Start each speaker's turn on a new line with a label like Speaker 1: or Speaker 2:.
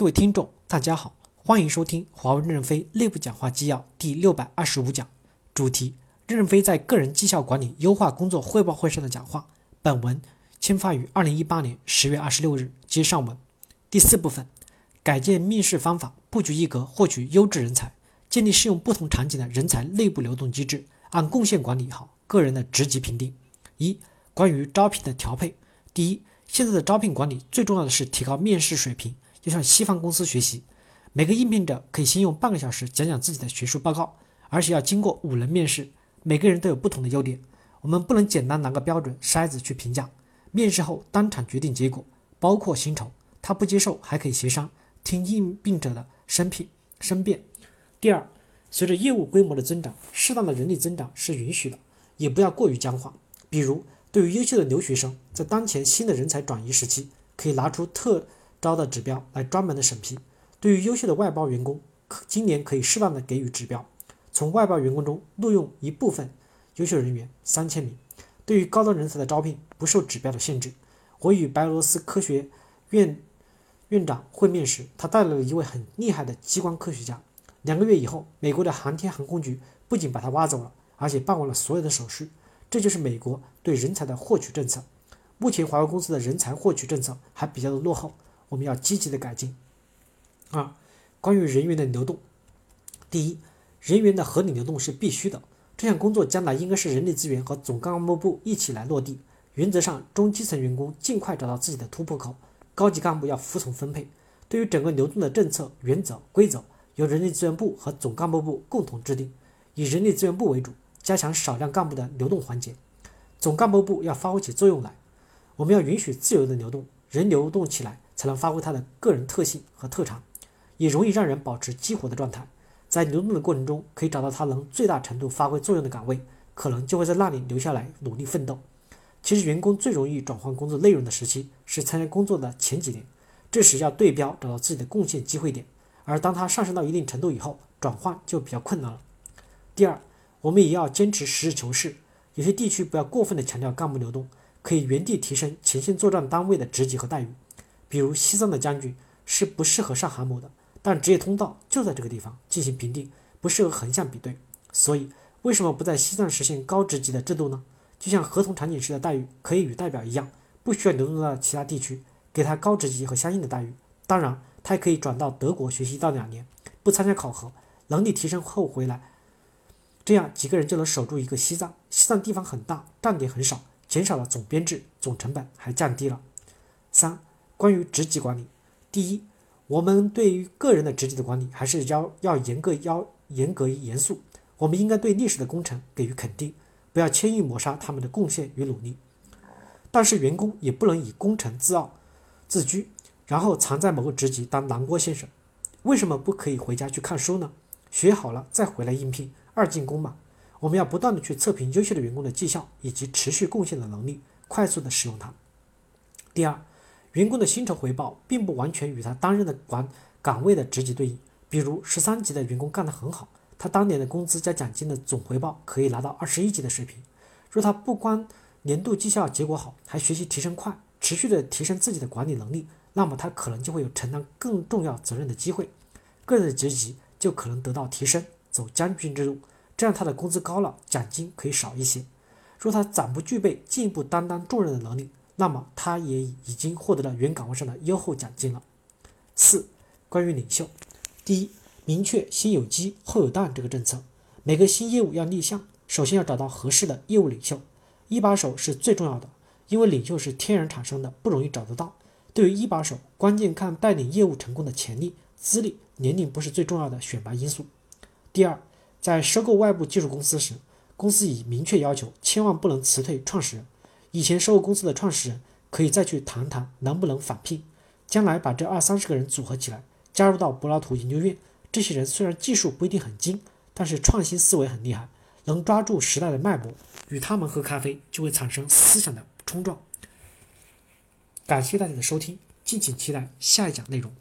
Speaker 1: 各位听众，大家好，欢迎收听华为任正非内部讲话纪要第六百二十五讲，主题：任正非在个人绩效管理优化工作汇报会上的讲话。本文签发于二零一八年十月二十六日，接上文。第四部分，改建面试方法，布局一格获取优质人才，建立适用不同场景的人才内部流动机制，按贡献管理好个人的职级评定。一、关于招聘的调配，第一，现在的招聘管理最重要的是提高面试水平。就向西方公司学习，每个应聘者可以先用半个小时讲讲自己的学术报告，而且要经过五轮面试，每个人都有不同的优点。我们不能简单拿个标准筛子去评价，面试后当场决定结果，包括薪酬。他不接受还可以协商，听应聘者的申聘申辩。第二，随着业务规模的增长，适当的人力增长是允许的，也不要过于僵化。比如，对于优秀的留学生，在当前新的人才转移时期，可以拿出特。招的指标来专门的审批，对于优秀的外包员工，可今年可以适当的给予指标，从外包员工中录用一部分优秀人员三千名。对于高端人才的招聘不受指标的限制。我与白俄罗斯科学院院长会面时，他带来了一位很厉害的激光科学家。两个月以后，美国的航天航空局不仅把他挖走了，而且办完了所有的手续。这就是美国对人才的获取政策。目前华为公司的人才获取政策还比较的落后。我们要积极的改进。二、关于人员的流动，第一，人员的合理流动是必须的。这项工作将来应该是人力资源和总干部部一起来落地。原则上，中基层员工尽快找到自己的突破口，高级干部要服从分配。对于整个流动的政策原则规则，由人力资源部和总干部部共同制定，以人力资源部为主，加强少量干部的流动环节，总干部部要发挥起作用来。我们要允许自由的流动，人流动起来。才能发挥他的个人特性和特长，也容易让人保持激活的状态。在流动的过程中，可以找到他能最大程度发挥作用的岗位，可能就会在那里留下来努力奋斗。其实，员工最容易转换工作内容的时期是参加工作的前几年，这时要对标找到自己的贡献机会点。而当他上升到一定程度以后，转换就比较困难了。第二，我们也要坚持实事求是，有些地区不要过分的强调干部流动，可以原地提升前线作战单位的职级和待遇。比如西藏的将军是不适合上航母的，但职业通道就在这个地方进行评定，不适合横向比对。所以为什么不在西藏实现高职级的制度呢？就像合同场景时的待遇可以与代表一样，不需要流动到其他地区，给他高职级和相应的待遇。当然，他也可以转到德国学习一到两年，不参加考核，能力提升后回来，这样几个人就能守住一个西藏。西藏地方很大，站点很少，减少了总编制，总成本还降低了。三。关于职级管理，第一，我们对于个人的职级的管理还是要要严格要严格严肃。我们应该对历史的功臣给予肯定，不要轻易抹杀他们的贡献与努力。但是员工也不能以功臣自傲自居，然后藏在某个职级当南郭先生。为什么不可以回家去看书呢？学好了再回来应聘二进宫嘛。我们要不断的去测评优秀的员工的绩效以及持续贡献的能力，快速的使用它。第二。员工的薪酬回报并不完全与他担任的管岗位的职级对应。比如十三级的员工干得很好，他当年的工资加奖金的总回报可以拿到二十一级的水平。若他不光年度绩效结果好，还学习提升快，持续的提升自己的管理能力，那么他可能就会有承担更重要责任的机会，个人的职级就可能得到提升，走将军之路，这样他的工资高了，奖金可以少一些。若他暂不具备进一步担当重任的能力，那么他也已经获得了原岗位上的优厚奖金了。四、关于领袖，第一，明确先有鸡后有蛋这个政策。每个新业务要立项，首先要找到合适的业务领袖，一把手是最重要的，因为领袖是天然产生的，不容易找得到。对于一把手，关键看带领业务成功的潜力、资历，年龄不是最重要的选拔因素。第二，在收购外部技术公司时，公司已明确要求，千万不能辞退创始人。以前收购公司的创始人可以再去谈谈能不能返聘，将来把这二三十个人组合起来，加入到柏拉图研究院。这些人虽然技术不一定很精，但是创新思维很厉害，能抓住时代的脉搏。与他们喝咖啡，就会产生思想的冲撞。感谢大家的收听，敬请期待下一讲内容。